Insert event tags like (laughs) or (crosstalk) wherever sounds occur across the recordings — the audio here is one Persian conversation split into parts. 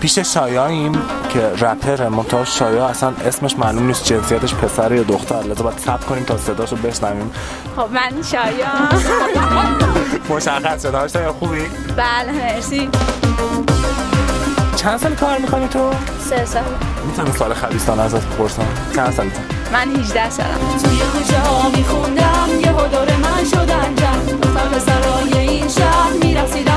پیش شایاییم که رپر منتها شایا اصلا اسمش معلوم نیست جنسیتش پسر یا دختر. لذا باید ثبت کنیم تا صداشو بشنویم. خب من شایا مشخص شده. هاش خوبی؟ بله مرسی. چند سال کار می‌کنی تو؟ سه سال. می‌تونم سال خبیستان ازت بپرسم. چند سالته؟ من 18 سالم. توی کوچه ها میخوندم؟ یه دور من شدن جمع سرای این شهر میرقصیدم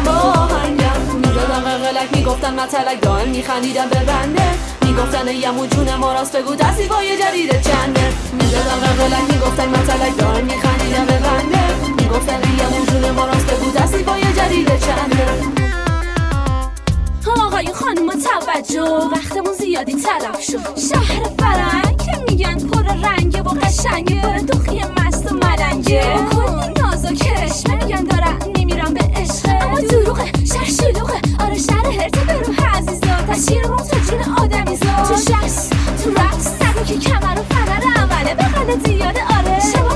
می‌گفتن متلک دائم میخندیدم به بنده. می‌گفتن یمو جون ما راست بگو تصیفای جدید چنده. می‌دادم قلقلک می‌گفتن متلک دائم میخندیدم به بنده. می‌گفتن یمو جون ما راست بگو تصیفای جدید چنده. آقای خانم توجه وقتمون زیادی تلف شد. شهر فرنگ که میگن پر رنگه و قشنگه. دخی مست و ملنگه. کن ناز و کرشمه میگن دارن زیاده آره. شما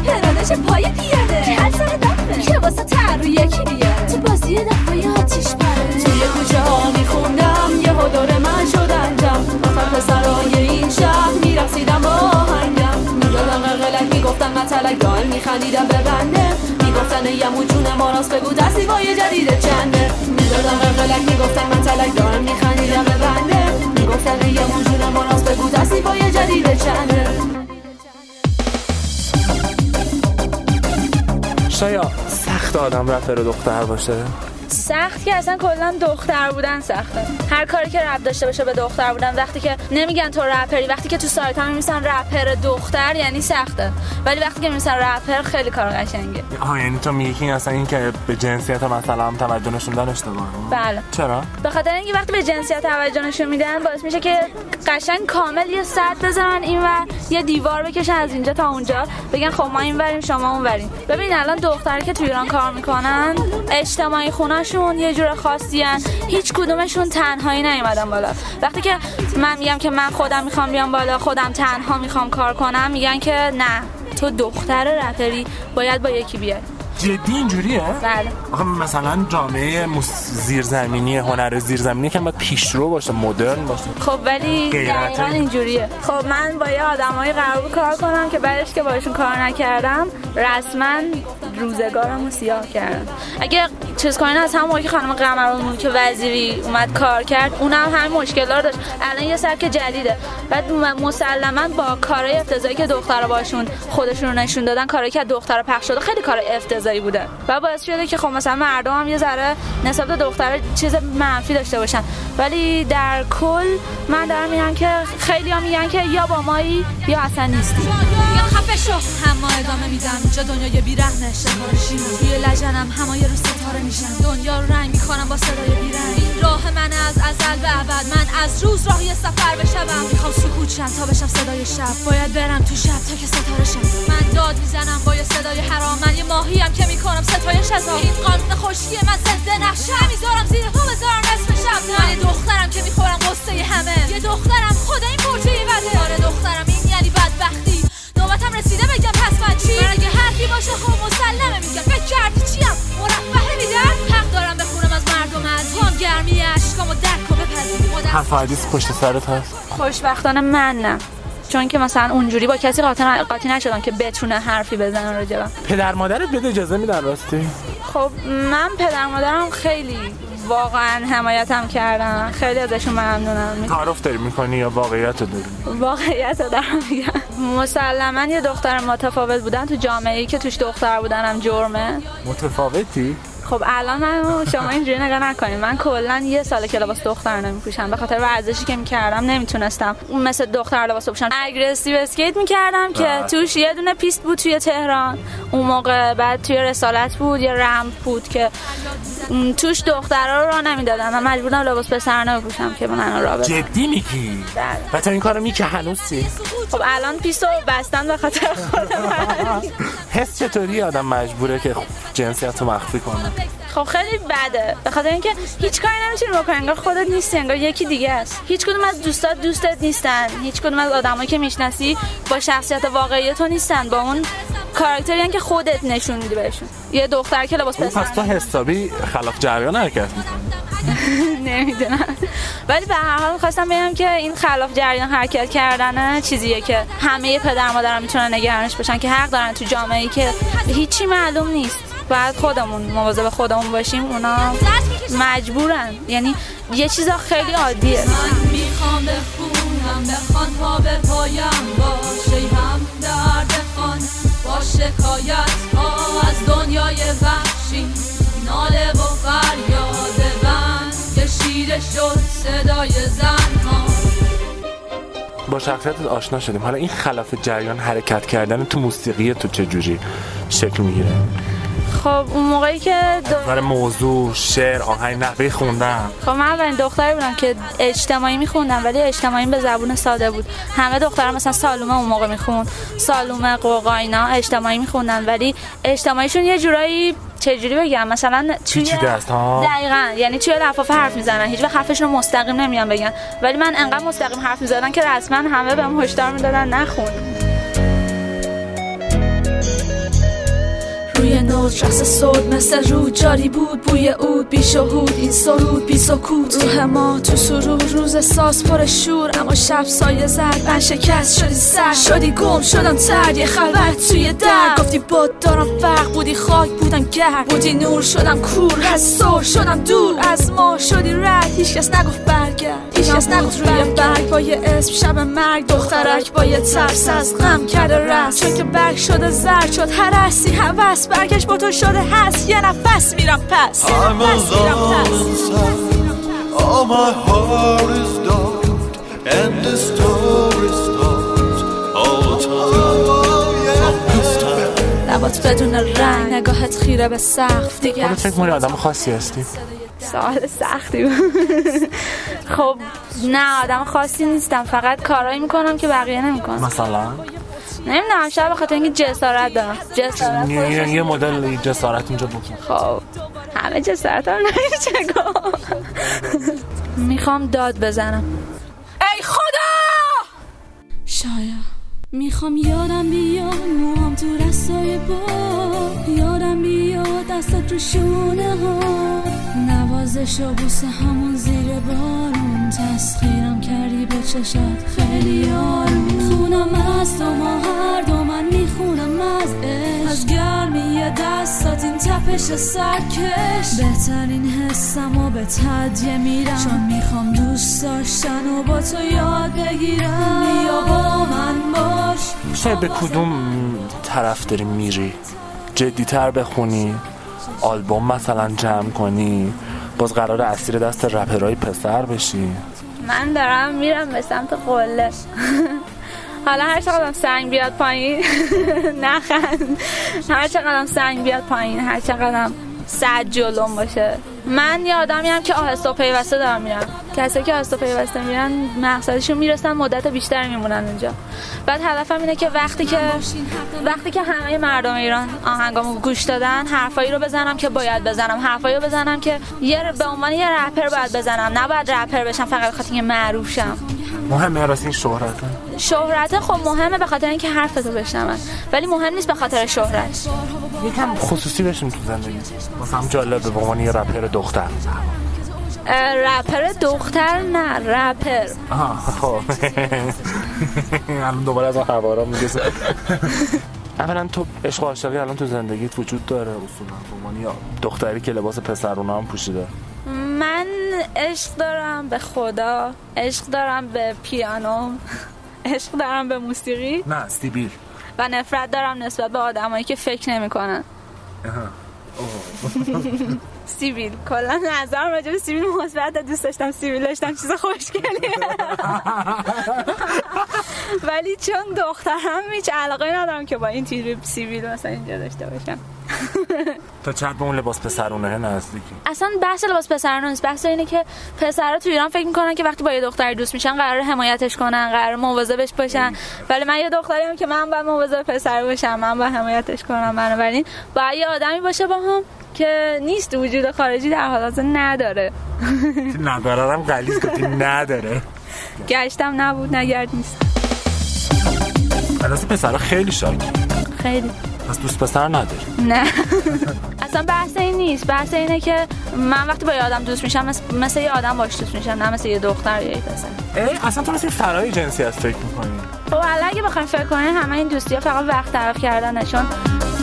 چه پای پیاده. هر سر دفعه که واسه تر رو یکی بیاره. تو بازی دفعه آتیش پره توی کوچه ها میخوندم یه دور من شدن جمع. رفتم پسرای این شهر میرقصیدم با آهنگم. می‌دادم قلقلک می‌گفتم متلک دائم میخندیدم به بنده. می‌گفتن یمو جون ما راست بگو تصیفای جدید چنده. می‌دادم قلقلک می‌گفتن متلک دائم میخندیدم به بنده. می‌گفتن یمو جون ما راست بگو تصیفای جدید چنده. شایا سخت آدم رپر دختر باشه. سخت که اصلا کلا دختر بودن سخته. هر کاری که رپ داشته باشه به دختر بودن. وقتی که نمیگن تو رپری وقتی که تو سایت هم میمیسن رپر دختر یعنی سخته. ولی وقتی که میمیسن رپر خیلی کار قشنگه. آها یعنی تو میگی اصلا این که به جنسیت مثلا توجه نشون دادن اشتباهه بله. چرا؟ به خاطر اینکه وقتی به جنسیت توجه نشون میدن باعث میشه که قشنگ کامل یه سد بزنن اینور یه دیوار بکشن از اینجا تا اونجا. بگن خب ما این وریم شما اون وریم ببین الان دختری که تو ایران کار می‌کنن اجتماعی خونهشون یه جور خاصی هن. هیچ کدومشون تنهایی نیومدن بالا وقتی که من میگم که من خودم می‌خوام بیام بالا خودم تنها می‌خوام کار کنم میگن که نه تو دختر رپری باید با یکی بیای جدی اینجوریه؟ بله آخه مثلا جامعه مس... زیرزمینی هنر زیرزمینی که باید پیشرو باشه مدرن باشه خب ولی. دقیقا اینجوریه خب من با یه آدمایی قرار کار کنم که بعدش که باشون کار نکردم رسما روزگارم رو سیاه کردم اگه چیز کنین از همون که خانم قمرالملک که وزیری اومد کار کرد اونم همین مشکل داشت. الان یه سبک جدیده. بعد مسلما با کارهای افتضاحی که دخترها باشون خودشون رو نشون دادن کارهایی که از دخترها پخش شده خیلی کار افتضاحی بوده. و باعث شده که خب مثلا مردم هم یه ذره نسبت به دختر چیز منفی داشته باشن. ولی در کل من دارم میگم که خیلی ها میگن که یا با مایی یا اصلا نیستی یا خفه شو اما ادامه میدم. اینجا دنیای بیرحمه. شمارشی توی لجنم همایه رو ستاره میشن. دنیا رو رنگ می‌کنم با صدای بیرنگ این راه من از ازل به ابد. من از روز راهی سفر بشم می‌خوام سکوت شم تا بشم صدای شب. باید برم تو شب تا که ستاره شم. من داد می‌زنم با یه صدای حرام. من یه ماهیم که می‌کنم ستایش از. این قانون خشکی من ضد نقشه. می‌ذارم زیر پا بذارم اسم شب. من دخترم که می‌خورم قصه حرف حدیث پشت سرت هست؟ خوشبختانه من نه. چون که مثلا اونجوری با کسی قاطی قاطی نشدم که بتونه حرفی بزنه راجبم پدر مادرت بده اجازه میدن راستی؟ خب من پدر مادرم خیلی واقعا حمایتم کردن. خیلی ازشون ممنونم. تعارف داری می‌کنی یا واقعیت داری؟ واقعیت دارم میگم. مسلما یه دختر متفاوت بودن تو جامعه ای که توش دختر بودنم جرمه. متفاوتی؟ خب الان شما اینجوری نگاه نکنید من کلا یه سال که لباس دختر نمیپوشم. به خاطر ورزشی که می‌کردم نمی‌تونستم. اون مثل دختر لباس بپوشم aggressive skate می‌کردم که بله. توش یه دونه پیست بود توی تهران. اون موقع بعد توی رسالت بود یه رمپ بود که توش دخترها رو راه نمی‌دادن. من مجبورم لباس پسر بپوشم که من راه بدن جدی میگی؟ بله. و تو این کارو میگی که هنوز چی؟ خب الان پیستو بستن به خاطر خود من. (laughs) حس چطوری؟ آدم مجبوره که جنسیت رو مخفی کنه. خب خیلی بده. به خاطر اینکه هیچ کاری نمی‌تونی بکنی. انگار خودت نیستی انگار یکی دیگه است. هیچ کدوم از دوستات دوستت نیستن. هیچ کدوم از آدمایی که می‌شناسی با شخصیت واقعی تو نیستن. با اون کاراکتری که خودت نشون میدی بهشون. یه دختر که لباس اون پس تو پسر حسابی خلاف جریان حرکت (laughs) نمی‌دونم. ولی به هر حال خواستم بگم که این خلاف جریان حرکت کردنه چیزیه که همه پدر مادرم می‌تونن نگرانش باشن که حق دارن تو جامعه ای که هیچی معلوم نیست. باید خودمون مواظب خودمون باشیم اونا مجبورن. یعنی یه چیزا خیلی عادیه. من می‌خوام بخونم بخوان تا به پایم باشه هم درد خان با شکایت ها از دنیای وحشی. ناله و فریاد بند کشیده شد صدای زن ها. با شخصیتت آشنا شدیم. حالا این خلاف جریان حرکت کردن تو موسیقی تو چجوری شکل می‌گیره؟ خب اون موقعی که دو... موضوع شعر آهنگ نحوه خوندن خب من اولین دختری بودم که اجتماعی میخوندم ولی اجتماعی به زبون ساده بود. همه دخترها مثلا سالومه اون موقع می‌خوند. سالومه قوقا اینا اجتماعی میخوندن ولی اجتماعیشون یه جورایی چجوری بگم؟ مثلا توی است، ها؟ دقیقا. یعنی توی لفافه حرف می‌زنن هیچ وقت حرفشون رو مستقیم نمیان بگن. ولی من انقدر مستقیم حرف می‌زدن که رسما همه بهم هشدار می‌دادن نخون. نوت رس صد مثل رود جاری بود بوی اود بی شهود این سرود بی سکوت. روح ما تو سرور روز ساز پر شور اما شب سایه زد من شکست شدی سر. شدی گم شدم تر یه خلوت توی در. گفتی بود دارم فرق بودی خاک بودم گرد. بودی نور شدم کور. از سر شدم دور از ما شدی هیچکس نگفت برگرد. هیچکس نگفت روی برگ با یه اسم شب مرگ دخترک با یه ترس از غم کرده رست چون که برگ شده زرد شد هر هستی هوس. برگش با تو شده هست یه نفس میرم پس. یه نفس میرم پس. All my heart is dark, and the story starts all the time. بدون رنگ نگاهت خیره به سقف. دیگه خودت فکر آدم خاصی هستی؟ سوال سختی بود. خب نه آدم خاصی نیستم. فقط کارایی می‌کنم که بقیه نمی‌کنم مثلا؟ نمی‌دونم شاید به خاطر اینکه جسارت دارم. جسارت یه, مدل جسارت اینجا بکن خب همه جسارت هم نمیشه. می‌خوام داد بزنم. ای خدا! شاید می‌خوام یادم بیاد موام تو رسای با یادم بیاد دستات رو شونه ها. نوازش و همون زیر بارون. تسخیرم کردی به چشات خیلی آروم. خونم از تو ما هر دو من می‌خونم از عشق. از گرمی دستات این تپش سرکش. بهترین حسم و به تدیه میرم. چون می‌خوام دوست داشتن و با تو یاد بگیرم. بیا با من باش. شاید به کدوم طرف داری میری؟ جدیتر بخونی؟ آلبوم مثلا جمع کنی؟ باز قرار اسیر دست رپرهای پسر بشی. من دارم میرم به سمت قله. حالا هر چقدر سنگ بیاد پایین (laughs) نخند. هر چقدر سنگ بیاد پایین هر چقدر صد جلوم باشه. من یه آدمی هم که آهسته و پیوسته دارم میرم. کسایی که آهسته و پیوسته میرن مقصدشون می‌رسن مدت بیشتری میمونن اونجا. بعد هدفم اینه که وقتی که وقتی که همه مردم ایران آهنگامو گوش دادن حرفایی رو بزنم که باید بزنم. حرفایی رو بزنم که یه به عنوان یه رپر باید بزنم. نباید رپر بشم فقط بخاطر اینکه معروف شم مهمه راست این شهرته شهرت خب مهمه به خاطر اینکه حرفتو بشنون. ولی مهم نیست به خاطر شهرت. یکم خصوصی بشیم تو زندگی. مثلا جالبه به عنوان یه رپر دختر. رپر دختر نه رپر. آها خب. الان دوباره از حوارا میگه. اولا تو عشق و عاشقی الان تو زندگیت وجود داره اصولا. به عنوان دختری که لباس پسرونه هم پوشیده. عشق دارم به خدا عشق دارم به پیانو (laughs) عشق دارم به موسیقی. نه سیبیل. و نفرت دارم نسبت به آدمایی که فکر نمی‌کنن. (laughs) سیبیل. کلا نظرم راجع به سیبیل مثبت دوست داشتم سیبیل داشتم چیز خوشگلیه (laughs) ولی چون دخترم هیچ علاقه ندارم که با این تیپ سیبیل مثلا اینجا داشته باشم. تا چند به اون لباس پسرونه نزدیکی. اصلا بحث لباس پسرانه نیست. بحث اینه که پسرا تو ایران فکر می‌کنن که وقتی با یه دختری دوست میشن قرار حمایتش کنن قرار مواظبش باشن. ولی من یه دختریم که من باید مواظب پسر باشم من باید حمایتش کنم. بنابراین باید یه آدمی باشه با هم که نیست وجود خارجی در حالات نداره (laughs) نداره. هم غلیظ گفتی نداره. گشتم نبود نگرد نیست پسرها خیلی شاکی. خیلی. پس دوست پسر نداری. نه. (laughs) اصلا بحث این نیست. بحث اینه که من وقتی با یه آدم دوست میشم مثل, یه آدم باش دوست میشم نه مثل یه دختر یا یه پسر. اصلا تو مثل فرای جنسیت فکر می‌کنی. خب الان اگه بخوایم فکر کنیم همه این دوستی ها فقط وقت طرف کردنه چون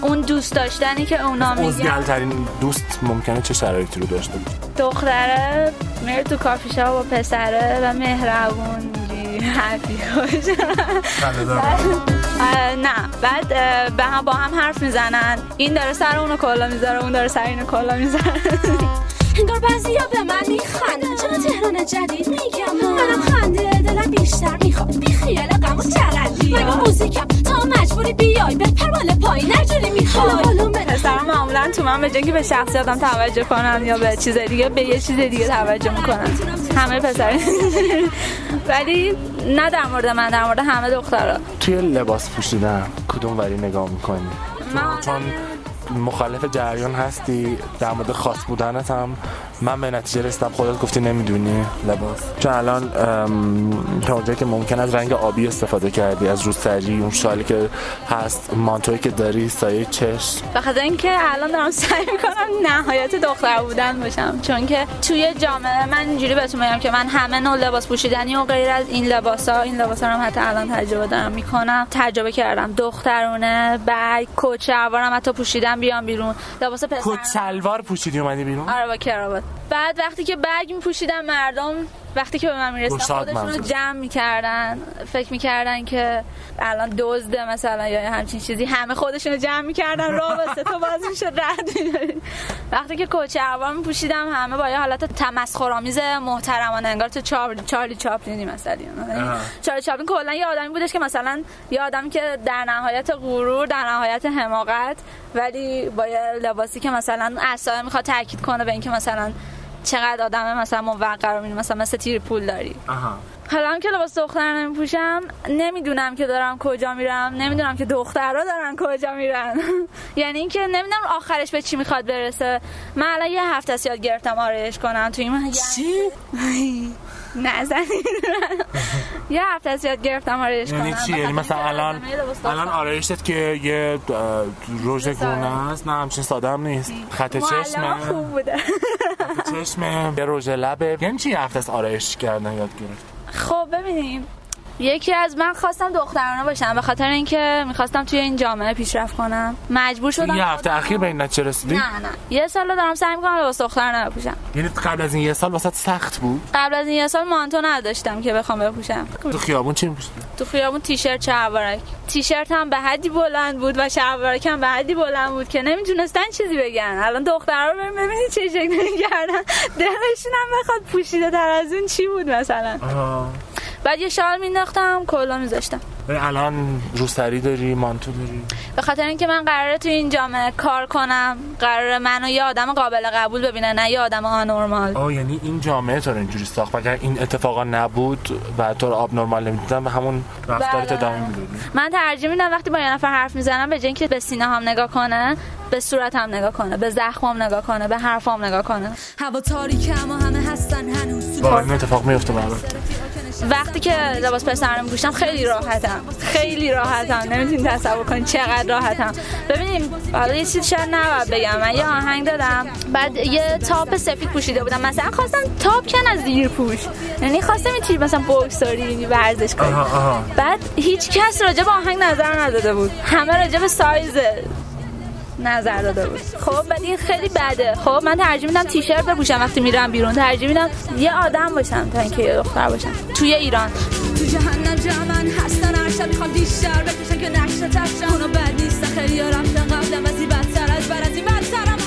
اون دوست داشتنی که اونا میگن ازگلترین دوست ممکنه چه شرایطی رو داشته باشه؟ دختره میره تو کافی شاپ با پسره و مهربون حرفی اه، نه. بعد به هم با هم حرف می‌زنن. این داره سر اونو کلا می‌ذاره اون داره سر اینو کلا می‌ذاره. (laughs) انگار بعضی به من میخندن. چرا تهران جدید میگم؟ منم خنده دلم بیشتر می‌خواد. بی خیال غم و ترندی مگه موزیکم تا مجبوری بیای بپر بالا پایین؟ هر جوری می‌خوای. پسرا معمولا تو من به اینکه به شخصیتم توجه کنن یا به چیز دیگه به یه چیز دیگه توجه می‌کنن. (laughs) همه پسر (laughs) ولی نه در مورد من در مورد همه دخترا توی لباس پوشیدن کدوم وری نگاه می‌کنی؟ من چون مخالف جریان هستی؟ در مورد خاص بودنت هم؟ من به نتیجه رسیدم خودت گفتی نمی‌دونی. لباس. چون الان تا اونجایی که ممکن از رنگ آبی استفاده کردی از روسری اون شالی که هست مانتوی که داری سایه چشم. به خاطر اینکه الان دارم سعی می‌کنم نهایت دختر بودن باشم. چون که توی جامعه من اینجوری بهتون میگم که من همه نوع لباس پوشیدنی و غیر از این لباس ها این لباس ها رو هم حتی الان تجربه دارم می‌کنم. تجربه کردم. دخترونه بعد شلوارم حتی پوشیدم. بیام بیرون. لباس پسر کت شلوار پوشیدی اومدی بیرون؟ آره با کراوات. بعد وقتی که برگ میپوشیدم مردم وقتی که به من می‌رسن خودشون رو. جمع می‌کردن فکر می‌کردن که الان دزده مثلا یا همچین چیزی همه خودشون رو جمع می‌کردن راه واسه تو باز می‌شد رد. وقتی که کوچه اول میپوشیدم همه با یه حالت تمسخرآمیز محترمانه انگار تو چار... چارلی چاپلینی مثلا چارلی چاپلین کلا یه آدمی بودش که مثلا یه آدمی که در نهایت غرور در نهایت حماقت ولی با یه لباسی که مثلا اصلا می‌خواد تاکید کنه به اینکه مثلا چقدر آدم مثلا موقر رو می‌بینی، مثلا مثل تیر پول داری. آها. حالا هم که لباس دختر نمیپوشم نمی‌دونم که دارم کجا میرم نمی‌دونم که دخترها دارن کجا میرن. (laughs) یعنی اینکه نمی‌دونم آخرش به چی می‌خواد برسه. من الان یه هفته است یاد گرفتم آرایش کنم توی این چی؟ نزنید یه هفته است یاد گرفتم آرایش کنم. یعنی چی؟ به یعنی خاطر مثلا الان. الان آرایشت که یه رژ گونه است. نه همچین ساده هم نیست خط چشمه. خوب بوده. خط چشمه. یه رژ لبه. یعنی چی هفته است آرایش کردن یاد گرفت؟ خب ببینیم. یکی از من خواستم دخترانه باشم به خاطر اینکه می‌خواستم توی این جامعه پیشرفت کنم. مجبور شدم یه هفته اخیر به این نتیجه رسیدی؟ نه نه. یه سال دارم سعی می‌کنم لباس دختر نپوشم یعنی قبل از این یه سال واسه سخت بود؟ قبل از این یه سال مانتو نداشتم که بخوام بپوشم. تو خیابون چی می‌پوشیدی؟ تو خیابون تیشرت شلوارک تیشرت هم به حدی بلند بود و شلوارک هم به حدی بلند بود که نمی‌تونستن چیزی بگن. الان دخترها رو ببینید چه شکلی کردن دلشون هم بخواد پوشیده تر از اون چی بود مثلا. بعد یه شال مینداختم کلا میذاشتم. الان روسری داری مانتو داری؟ به خاطر اینکه من قراره تو این جامعه کار کنم قراره منو یه آدم قابل قبول ببینه نه یه آدم آنورمال. آه یعنی این جامعه تو اینجوری ساخت. اگر این اتفاقا نبود و تو رو آب نرمال نمی‌دیدن به همون رفتارت بله. ادامه می‌دادی؟ من ترجیح میدم وقتی با یه نفر حرف می‌زنم به اینکه به سینه هم نگاه کنه به صورت هم نگاه کنه به زخمم نگاه کنه به حرفام نگاه کنه. هوا تاریکه اما همه هستن هنوز. با این اتفاق میفته برات. وقتی که لباس پسر میپوشم خیلی راحتم. خیلی راحتم. نمی‌تونید تصور کنید چقدر راحتم. ببینیم حالا یه چیز شاید نباید بگم. من یه آهنگ دادم. بعد یه تاپ سفید پوشیده بودم. مثلا خواستم تاپ کن از زیر پوش. یعنی خواستم این چیز مثلا بوکسوری ورزش کنی. آها بعد هیچ کس راجع به آهنگ نظر نداده بود. همه راجع به سایز نظر داده بود. خب بعد این خیلی بده. خب من ترجیح میدم تیشرت بپوشم وقتی میرم بیرون. ترجیح میدم یه آدم باشم تا اینکه یه دختر باشم. توی ایران. تو جهنم جمعن هستن هر شب می‌خوام بیشتر بکشن که نقشه تشن اونا بد نیستن خیلی رفتن قبلا وزی بدتر از بر از این بدترم.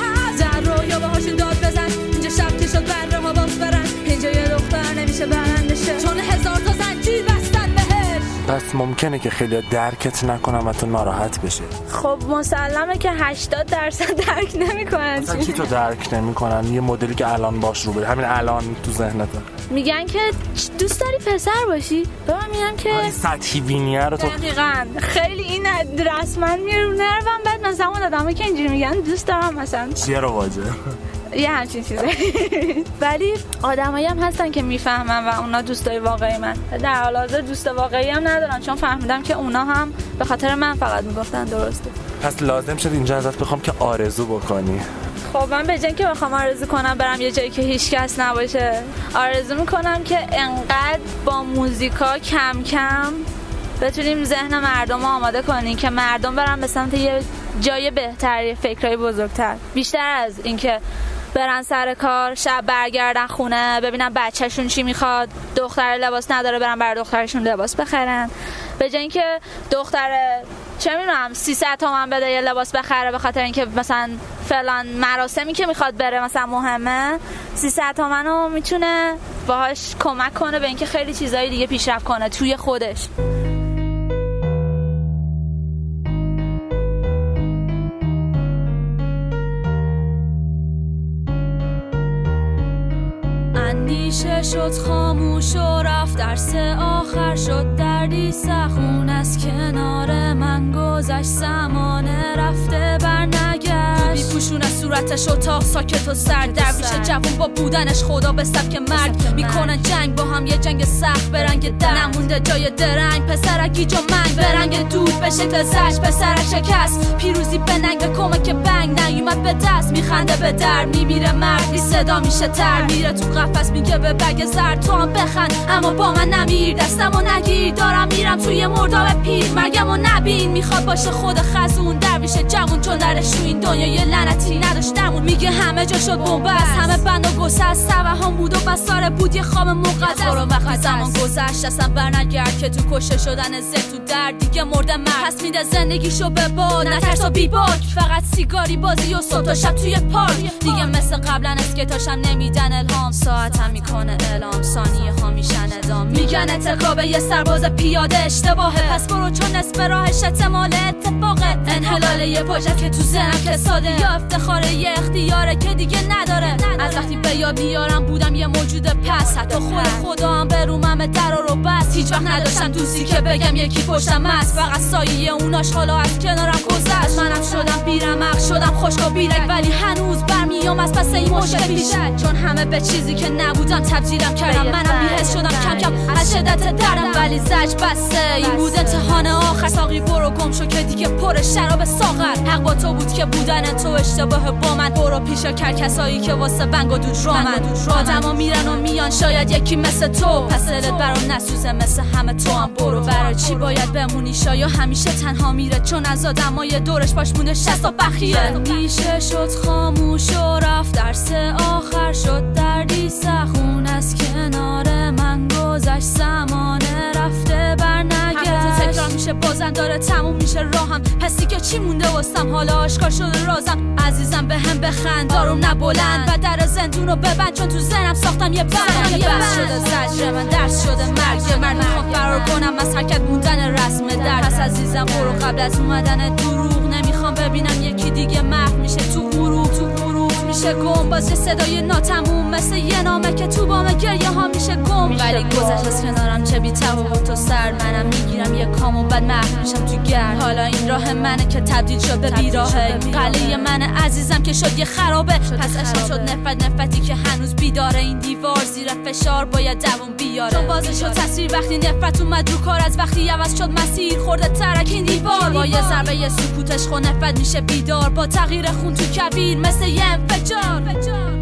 پس ممکنه که خیلی درکت نکنم و تو ناراحت بشه خب مسلمه که 80 درصد درک نمی‌کنن. مثلا کی تو درک نمی‌کنن؟ یه مدلی که الان باش رو بری همین الان تو ذهنته میگن که دوست داری پسر باشی؟ به من میگن که این سطحی بینیه رو تو دقیقا. خیلی این رسما میره رو بعد مثلا اون آدمه که اینجوری میگن دوست دارم مثلا. چیه رو واجه یه همچین چیزه (laughs) ولی آدمایی هم هستن که می‌فهمن و اونا دوستای واقعی من. در حال حاضر دوست واقعی هم ندارن چون فهمیدم که اونا هم به خاطر من فقط می‌گفتن درسته. پس لازم شد اینجا ازت بخوام که آرزو بکنی. خب من به که بخوام آرزو کنم برم یه جایی که هیچ کس نباشه آرزو می‌کنم که انقدر با موزیکا کم کم بتونیم ذهن مردم رو آماده کنیم که مردم برن به سمت یه جای بهتری فکرهای بزرگتر. بیشتر از اینکه برن سر کار شب برگردن خونه ببینن بچهشون چی می‌خواد. دختر لباس نداره برن بر دخترشون لباس بخرن. به جای اینکه دختر چه می‌دونم 300 تومن بده یه لباس بخره به خاطر اینکه مثلا فلان مراسمی که می‌خواد بره مثلا مهمه 300 تومن رو می‌تونه باهاش کمک کنه به اینکه خیلی چیزایی دیگه پیشرفت کنه توی خودش. اندیشه شد خاموش و رفت. درس آخر شد دردی سخون. از کنار من گذشت. زمانه رفته بر نگشت پوشون از صورتش اتاق ساکت و سرد. درویش جوون با بودنش خدا به سبک مرگ. می‌کنن جنگ. با هم یه جنگ سخت به رنگ در نمونده جای درنگ. پسرکی جو منگ. به رنگ دود به شکل زش پسرک شکست. پیروزی به ننگ. کمک بنگ. نیومد به دست. میخنده به در. میمیره مردی صدا میشه تر. میره تو قفس. میگه به بگ تو هم بخند. اما با من نمیر دستم و نگیر. دارم میرم توی مرداب پیر. مرگم و نبین. می‌خواد باشه خود خزون. درویش جوون چون درش تو این دنیا یه لعنتی نداشت درمون میگه همه جا شد بنبست. همه بند و گسه از هم بود و بساره بود. یه خواب مقدس. برو وقتی زمان گذشت. اصلا برنگرد که تو کشه شدن زه تو درد. دیگه مرده مرد. پس میده زندگیشو به باد. نترس و بی فقط سیگاری بازی و صبح تا شب توی پارک. دیگه مثل قبلا اسکتاشم نمیدن الهام. ساعتم می‌کنه اعلام ثانیه ها میشن ادام میگن اتقاب یه سرباز پیاده اشتباهه. پس برو چون نصف راهش احتمال اتفاقه. انحلال یه پاجت که تو زنم که ساده یا افتخار یه اختیاره که دیگه نداره. از وقتی به یا بیارم بودم یه موجود پس. حتی خود خدا هم به رومم در رو بس. هیچ وقت نداشتم دوستی که بگم یکی پشتم است. فقط سایه اوناش حالا از کنارم گذشت. منم شدم بیرمق شدم خشک و بیرک. ولی هنوز برمیام از پس این مشکل چون همه به چیزی که نبودم تبدیلم کردم منم بیهست شدم کم کم از شدت دردم ولی زج بسته. این بود امتحان آخر. ساقی برو گم شو که دیگه پر شراب ساغر. حق با تو بود که بودن تو اشتباه با من. برو پیشا کرد کسایی که واسه بنگ و دود را من و میرن و میان شاید یکی مثل تو. پس دلت برام نسوزه مثل همه تو هم. برو برای چی باید بمونی شایا؟ همیشه تنها میره چون از آدمای دورش باش مونه شست و بخیه. میشه شد خاموش و رفت درس آخر شد دردی سخون از کنار من گذشت. زمانه رفته بر تکرار میشه بازم داره تموم میشه راهم. حسی که چی مونده واسم؟ حالا آشکار شده رازم. عزیزم به هم بخند دارم نبلند و در زندون رو ببند چون تو زنم ساختم یه بند. یه بس شده زجر من درس شده مرگ. من می‌خوام فرار کنم از حرکت موندن رسم در پس عزیزم برو قبل از اومدن دروغ نمی‌خوام ببینم یکی دیگه محو میشه. تو غروب تو میشه گم باز صدای ناتموم مثل یه نامه که تو بام گریه ها میشه گم. ولی گذشت از کنارم چه بی تو سر منم می‌گیرم یه کام و بعد محو میشم تو گرد حالا این راه منه که تبدیل شد به بیراهه. قلیه من عزیزم که شد یه خرابه. پس عشق شد نفرت نفرتی که هنوز بیداره این دیوار زیر فشار باید دوام بیاره. چون بازه شد. تصویر وقتی نفرت اومد رو کار از وقتی عوض شد مسیر خورده ترک این دیوار. با یه ضربه یه سکوتش خو نفرت میشه بیدار. با تغییر خون تو کبیر مثل یه Pechon. Pechon.